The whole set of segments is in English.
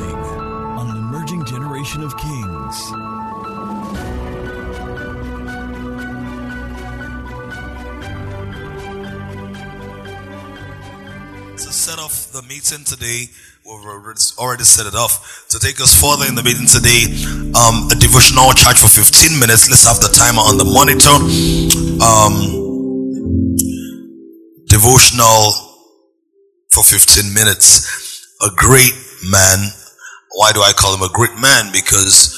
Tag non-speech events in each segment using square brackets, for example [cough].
On an emerging generation of kings. To set off the meeting today, we've already set it off. To take us further in the meeting today, um, a devotional charge for 15 minutes. Let's have the timer on the monitor. Um, devotional for 15 minutes. A great man. Why do I call him a great man? Because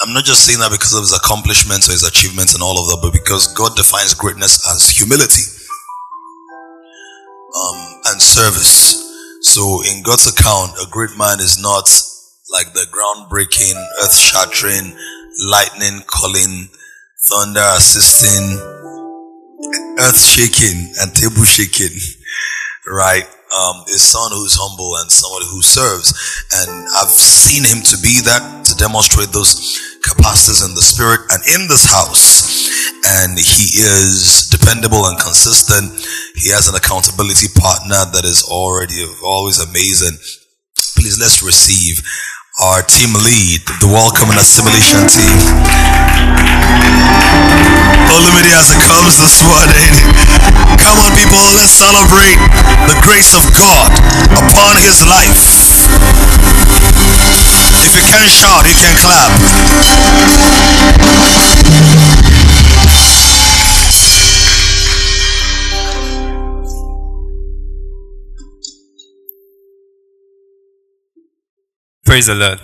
I'm not just saying that because of his accomplishments or his achievements and all of that, but because God defines greatness as humility um, and service. So, in God's account, a great man is not like the groundbreaking, earth shattering, lightning calling, thunder assisting, earth shaking, and table shaking, [laughs] right? Um, son who's humble and somebody who serves. And I've seen him to be that, to demonstrate those capacities in the spirit and in this house. And he is dependable and consistent. He has an accountability partner that is already always amazing. Please let's receive our team lead, the welcome and assimilation team. Olumide as it comes this morning. Come on, people, let's celebrate the grace of God upon his life. If you can shout, you can clap. Praise the Lord.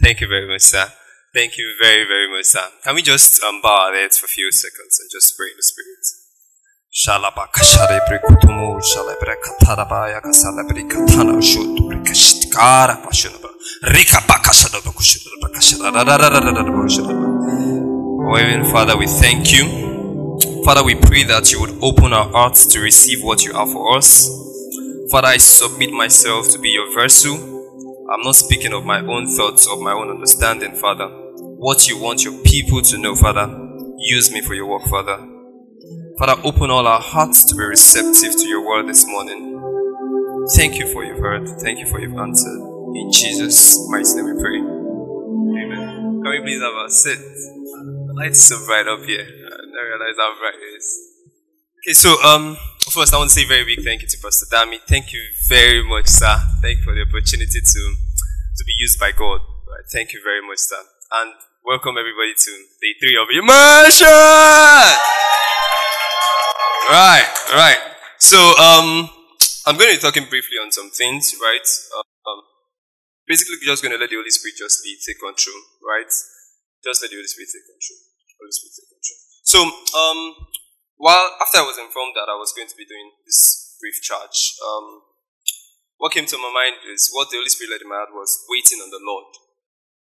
Thank you very much, sir. Thank you very, very much, sir. Can we just um, bow our heads for a few seconds and just pray in the Spirit? Oh, Heavenly Father, we thank you. Father, we pray that you would open our hearts to receive what you have for us. Father, I submit myself to be your vessel. I'm not speaking of my own thoughts, of my own understanding, Father. What you want your people to know, Father, use me for your work, Father. Father, open all our hearts to be receptive to your word this morning. Thank you for your word. Thank you for your answer. In Jesus' mighty name we pray. Amen. Can we please have a sit? The light is so bright up here. I didn't realize how bright it is. Okay, so um, first I want to say very big thank you to Pastor Dami. Thank you very much, sir. Thank you for the opportunity to to be used by God. Right. Thank you very much, sir. And welcome everybody to day three of immersion. Right, right. So um, I'm going to be talking briefly on some things, right? Um, basically, just going to let the Holy Spirit just lead, take control, right? Just let the Holy Spirit take control. Holy Spirit take control. So um, while after I was informed that I was going to be doing this brief charge, um, what came to my mind is what the Holy Spirit led in my heart was waiting on the Lord.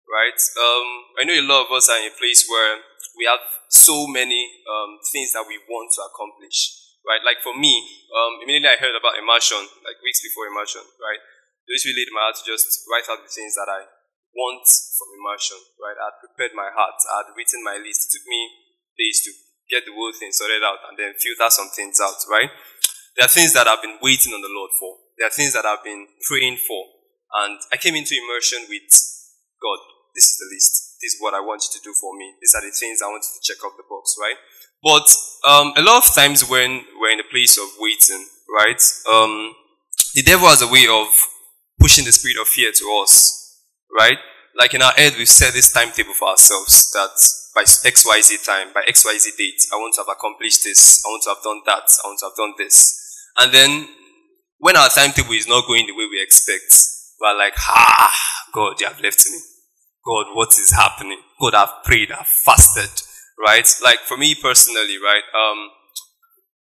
Right? Um, I know a lot of us are in a place where we have so many um, things that we want to accomplish. Right? Like for me, um, immediately I heard about immersion, like weeks before immersion. Right? The Holy Spirit led my heart to just write out the things that I want from immersion. Right? I had prepared my heart. I had written my list. It took me days to get the whole thing sorted out and then filter some things out, right? There are things that I've been waiting on the Lord for. There are things that I've been praying for. And I came into immersion with God. This is the list. This is what I want you to do for me. These are the things I want you to check off the box, right? But um, a lot of times when we're in a place of waiting, right, um, the devil has a way of pushing the spirit of fear to us, right? Like in our head, we've set this timetable for ourselves that by XYZ time, by XYZ date, I want to have accomplished this, I want to have done that, I want to have done this. And then when our timetable is not going the way we expect, we're like, ah, God, you have left me. God, what is happening? God, I've prayed, I've fasted, right? Like for me personally, right? Um,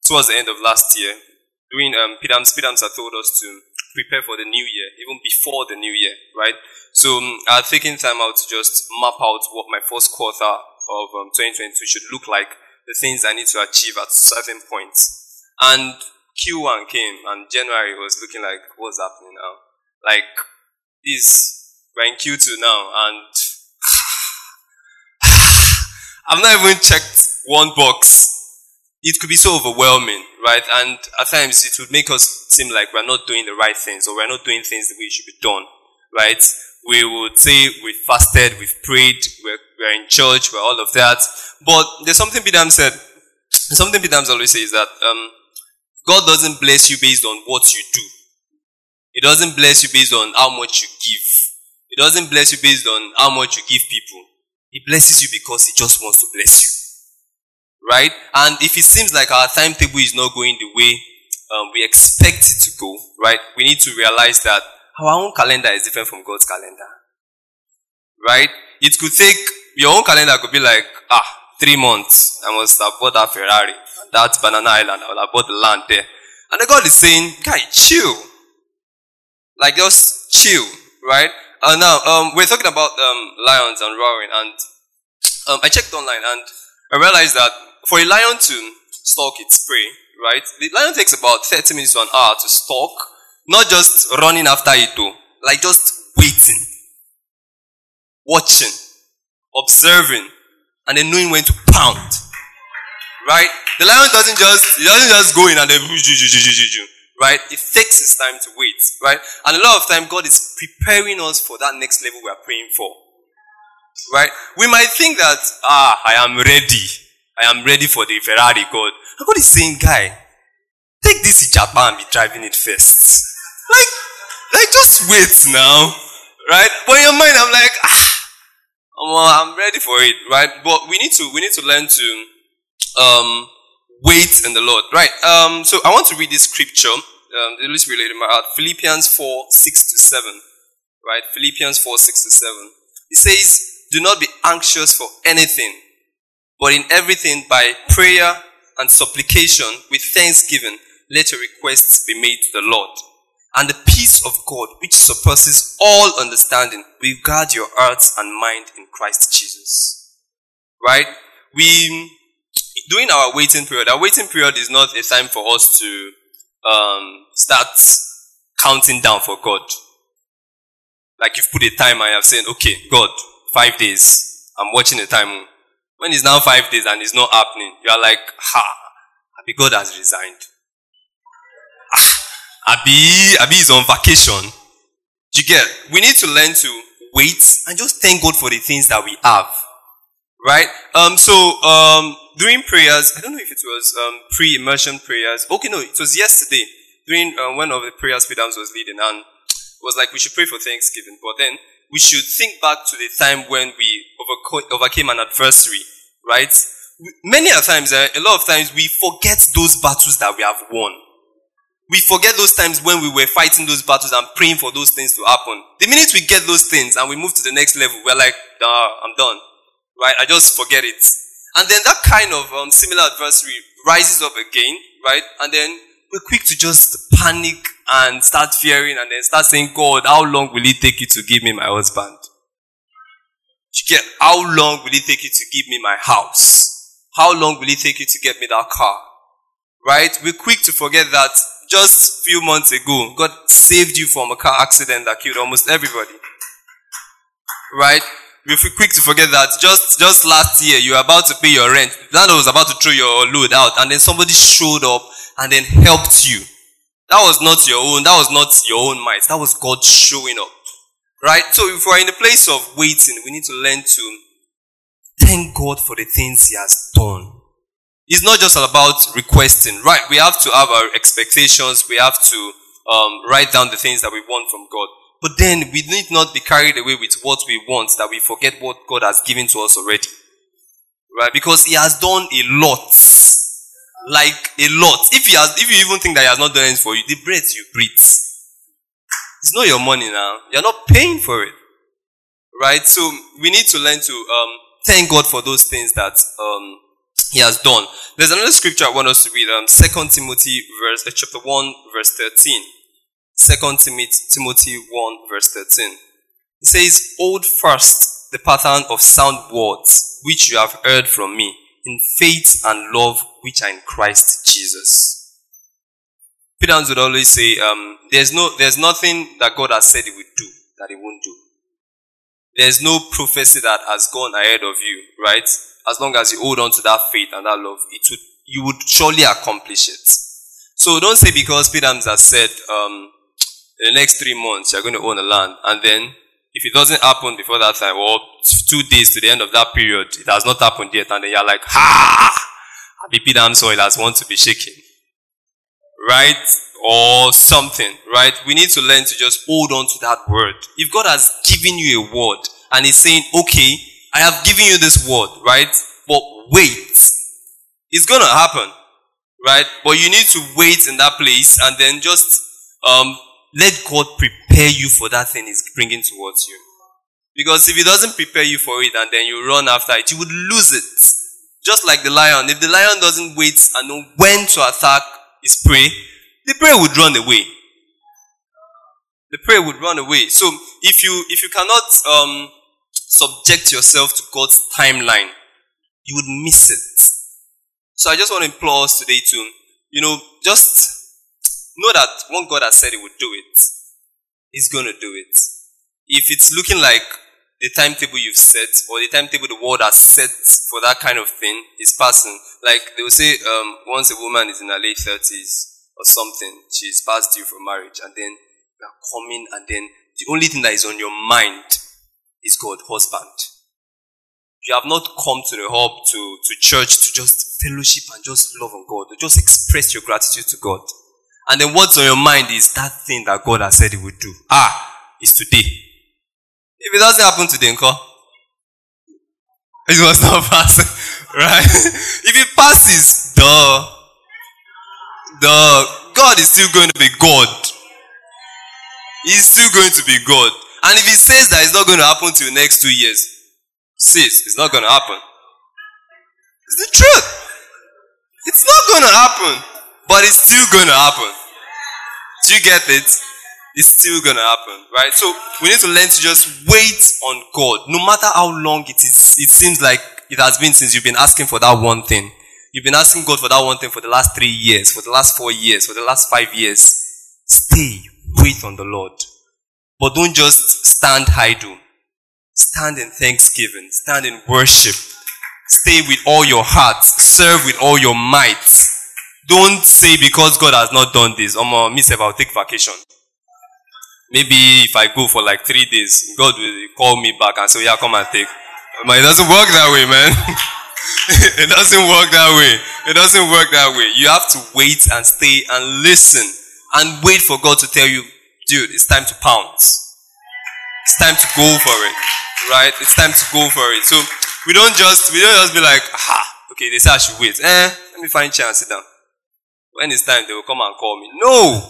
towards the end of last year, doing um, Pidams, Pidams had told us to prepare for the new year, even before the new year, right? So um, I had taken time out to just map out what my first quarter of um, 2022 should look like, the things I need to achieve at certain points. And Q1 came, and January was looking like, what's happening now? Like, this, we're in Q2 now, and [sighs] I've not even checked one box it could be so overwhelming, right? And at times it would make us seem like we're not doing the right things or we're not doing things the way it should be done, right? We would say we fasted, we've prayed, we're, we're in church, we're all of that. But there's something Bidam said, something Bidam always says is that um, God doesn't bless you based on what you do. He doesn't bless you based on how much you give. He doesn't bless you based on how much you give people. He blesses you because he just wants to bless you right? And if it seems like our timetable is not going the way um, we expect it to go, right? We need to realize that our own calendar is different from God's calendar, right? It could take your own calendar could be like ah three months. I must have bought that Ferrari, that banana island. I will have bought the land there, and the God is saying, "Guy, chill, like just chill, right?" And now um, we're talking about um, lions and roaring, and um, I checked online and I realized that for a lion to stalk its prey, right? The lion takes about 30 minutes to an hour to stalk, not just running after it though, like just waiting, watching, observing, and then knowing when to pound. Right? The lion doesn't just, it doesn't just go in and then, right? It takes its time to wait, right? And a lot of time, God is preparing us for that next level we are praying for. Right? We might think that, ah, I am ready. I am ready for the Ferrari, God. And God is saying, guy, take this Japan and be driving it first. Like, like just wait now. Right? But in your mind, I'm like, ah, I'm ready for it, right? But we need to, we need to learn to, um, wait in the Lord, right? Um, so I want to read this scripture. Um, it is related my heart. Philippians 4, 6 to 7. Right? Philippians 4, 6 to 7. It says, do not be anxious for anything but in everything, by prayer and supplication with thanksgiving, let your requests be made to the Lord. And the peace of God, which surpasses all understanding, will guard your hearts and mind in Christ Jesus. Right? We, during our waiting period, our waiting period is not a time for us to um, start counting down for God. Like you've put a timer and you've said, okay, God, five days. I'm watching the time. When it's now five days and it's not happening, you are like, ha, Abi God has resigned. Abi, Abi is on vacation. You get? We need to learn to wait and just thank God for the things that we have. Right? Um, so, um, during prayers, I don't know if it was, um, pre-immersion prayers. Okay, no, it was yesterday during uh, one of the prayers Pidams was leading and it was like we should pray for Thanksgiving. But then we should think back to the time when we overcame an adversary, right? Many a times, uh, a lot of times, we forget those battles that we have won. We forget those times when we were fighting those battles and praying for those things to happen. The minute we get those things and we move to the next level, we're like, nah, I'm done. Right? I just forget it. And then that kind of um, similar adversary rises up again, right? And then we're quick to just panic and start fearing and then start saying, God, how long will it take you to give me my husband? Get, how long will it take you to give me my house? How long will it take you to get me that car? Right? We're quick to forget that just a few months ago, God saved you from a car accident that killed almost everybody. Right? We're quick to forget that just, just last year, you were about to pay your rent. Landlord was about to throw your load out and then somebody showed up and then helped you. That was not your own, that was not your own might. That was God showing up. Right? So if we're in the place of waiting, we need to learn to thank God for the things He has done. It's not just about requesting, right? We have to have our expectations. We have to um, write down the things that we want from God. But then we need not be carried away with what we want that we forget what God has given to us already. Right? Because He has done a lot. Like a lot. If He has, if you even think that He has not done anything for you, the breath you breathe. It's not your money now. You're not paying for it. Right? So we need to learn to um, thank God for those things that um, He has done. There's another scripture I want us to read. Um, 2 Timothy verse, uh, chapter 1, verse 13. 2 Timothy 1, verse 13. It says, Hold first the pattern of sound words which you have heard from me in faith and love which are in Christ Jesus. Peter would always say, um, there's no, there's nothing that God has said he would do that he won't do. There's no prophecy that has gone ahead of you, right? As long as you hold on to that faith and that love, it would, you would surely accomplish it. So don't say because Pete has said, um, in the next three months you're going to own a land, and then if it doesn't happen before that time, or two days to the end of that period, it has not happened yet, and then you're like, ha! Pete Adams soil has want to be shaken. Right? Or something, right? We need to learn to just hold on to that word. If God has given you a word, and He's saying, okay, I have given you this word, right? But wait. It's gonna happen, right? But you need to wait in that place and then just um, let God prepare you for that thing He's bringing towards you. Because if He doesn't prepare you for it and then you run after it, you would lose it. Just like the lion. If the lion doesn't wait and know when to attack his prey, the prey would run away. The prey would run away. So if you if you cannot um, subject yourself to God's timeline, you would miss it. So I just want to implore us today to, you know, just know that when God has said He would do it, He's going to do it. If it's looking like the timetable you've set or the timetable the world has set for that kind of thing is passing, like they will say, um, once a woman is in her late 30s or something, she's past due for marriage, and then you are coming, and then the only thing that is on your mind is God, husband. You have not come to the hub, to, to church, to just fellowship and just love on God, to just express your gratitude to God. And then what's on your mind is that thing that God has said He would do. Ah, it's today. If it doesn't happen today, encore, it was not pass, [laughs] right? if it passes, duh, duh, God is still going to be God. He's still going to be God. And if he says that it's not going to happen the next two years, sis, it's not going to happen. It's the truth. It's not going to happen, but it's still going to happen. Do you get it? It's still going to happen, right? So we need to learn to just wait on God, no matter how long it is. It seems like it has been since you've been asking for that one thing. You've been asking God for that one thing for the last three years, for the last four years, for the last five years. Stay, wait on the Lord. But don't just stand idle. Stand in thanksgiving. Stand in worship. Stay with all your heart. Serve with all your might. Don't say because God has not done this. Um, miss I'll take vacation. Maybe if I go for like three days, God will call me back and say, yeah, come and take. But it doesn't work that way, man. [laughs] it doesn't work that way. It doesn't work that way. You have to wait and stay and listen and wait for God to tell you dude, it's time to pounce. It's time to go for it, right? It's time to go for it. So we don't just we don't just be like, ah, okay, they say I should wait. Eh, let me find a chance, sit down. When it's time, they will come and call me. No,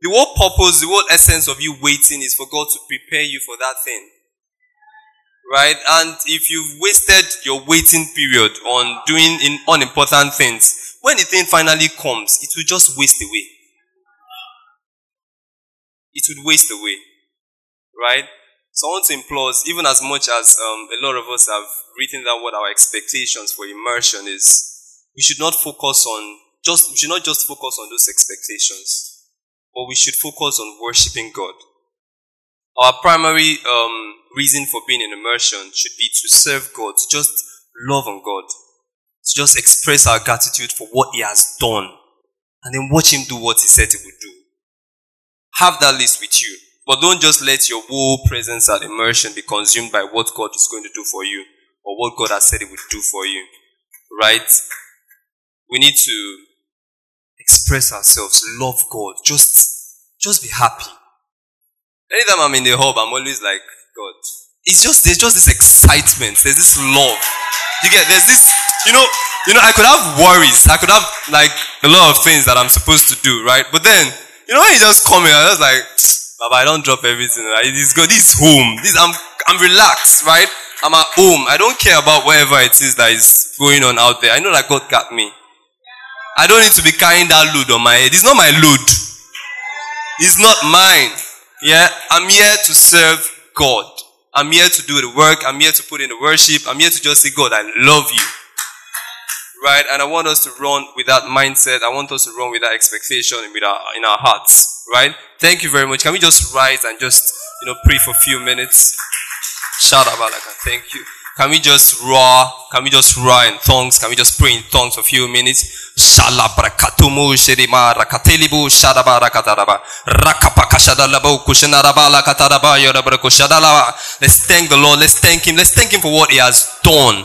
the whole purpose, the whole essence of you waiting is for God to prepare you for that thing. Right? And if you've wasted your waiting period on doing in unimportant things, when the thing finally comes, it will just waste away it would waste away. Right? So I want to implore even as much as um, a lot of us have written down what our expectations for immersion is, we should not focus on just we should not just focus on those expectations, but we should focus on worshiping God. Our primary um, reason for being in immersion should be to serve God, to just love on God, to just express our gratitude for what He has done, and then watch Him do what He said He would do. Have that list with you. But don't just let your whole presence and immersion be consumed by what God is going to do for you or what God has said He would do for you. Right? We need to express ourselves, love God, just, just be happy. Anytime I'm in the hub, I'm always like, God. It's just, there's just this excitement. There's this love. You get, there's this, you know, you know, I could have worries. I could have like a lot of things that I'm supposed to do, right? But then, you know, when you just come here, I was like, Baba, I don't drop everything. It is good. This is home. This I'm I'm relaxed, right? I'm at home. I don't care about whatever it is that is going on out there. I know that God got me. I don't need to be carrying that load on my head. It's not my load. It's not mine. Yeah, I'm here to serve God. I'm here to do the work. I'm here to put in the worship. I'm here to just say, God, I love you right? And I want us to run with that mindset. I want us to run with that expectation with our, in our hearts, right? Thank you very much. Can we just rise and just, you know, pray for a few minutes? Shout out, Balaka. Thank you. Can we just roar? Can we just roar in tongues? Can we just pray in tongues for a few minutes? Shalabrakatumu shirima rakatelibu shadaba rakataraba rakapaka shadalabo kushanaraba lakataraba yorabrako shadalaba. Let's thank the Lord. Let's thank Him. Let's thank Him for what He has done.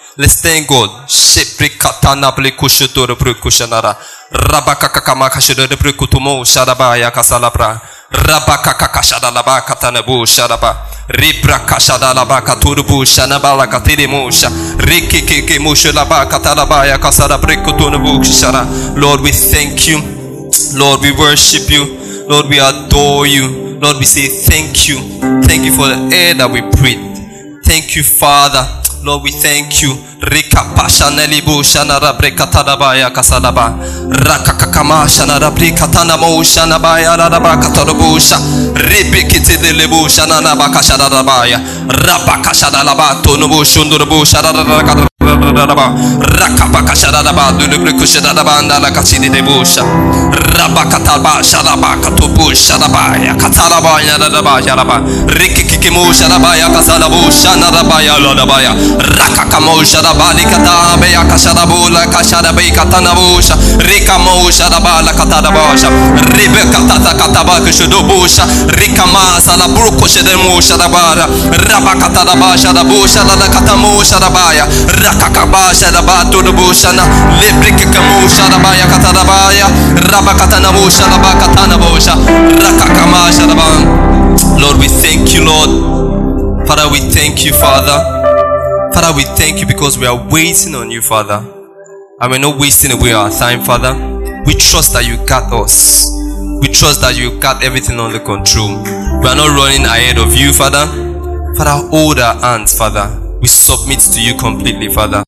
Sheprikatana blikushudur brukushanara. Rabakakakama kashudur brukutumo sharabaya kasalabra. Rabakakakashadalaba katanabu sharaba. Ribra kashadalaba katurubu shanabala katirimusha. Rikikiki mushalaba katalabaya kasalabrikutunubu shara. Lord, we thank you. Lord, we worship you. Lord, we adore you. Lord, we say thank you. Thank you for the air that we breathe. Thank you, Father. Lord, we thank you. Rikapa shanelibu shanara brekatanabaya kasanaba. Rakakakama shanara brekatanamo shanabaya raraba katarabusha. Ribikitilibu shananaba kasharabaya. Rabaka shanalaba tonubu shundurubu sharararaka. Rakapaka sharaba dülübrü kuşaraba andala kaçidi de buşa. Rabaka tarba şaraba katubu şaraba ya kataraba yaraba yaraba. Rikik raba. Riki kikimu shalaba ya kasalabu shana raba ya raba ya. Raka kamo shalaba likata be ya kasharabu la kasharabe katanabusha. Rika mo shalaba la katanabusha. Ribe katata kataba kushudubusha. Rika ma salaburu kushedemu shalabara. Raba katanaba shalabu shalala katamu shalabaya. Raka kaba shalaba tudubusha na. Librike kamu shalabaya katanabaya. Raba Lord, we thank you, Lord. Father, we thank you, Father. Father, we thank you because we are waiting on you, Father. And we're not wasting away our time, Father. We trust that you got us. We trust that you got everything under control. We are not running ahead of you, Father. Father, hold our hands, Father. We submit to you completely, Father.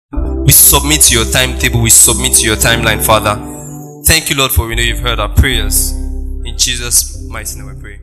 We submit to your timetable. We submit to your timeline, Father. Thank you, Lord, for we know you've heard our prayers. In Jesus' mighty name we pray.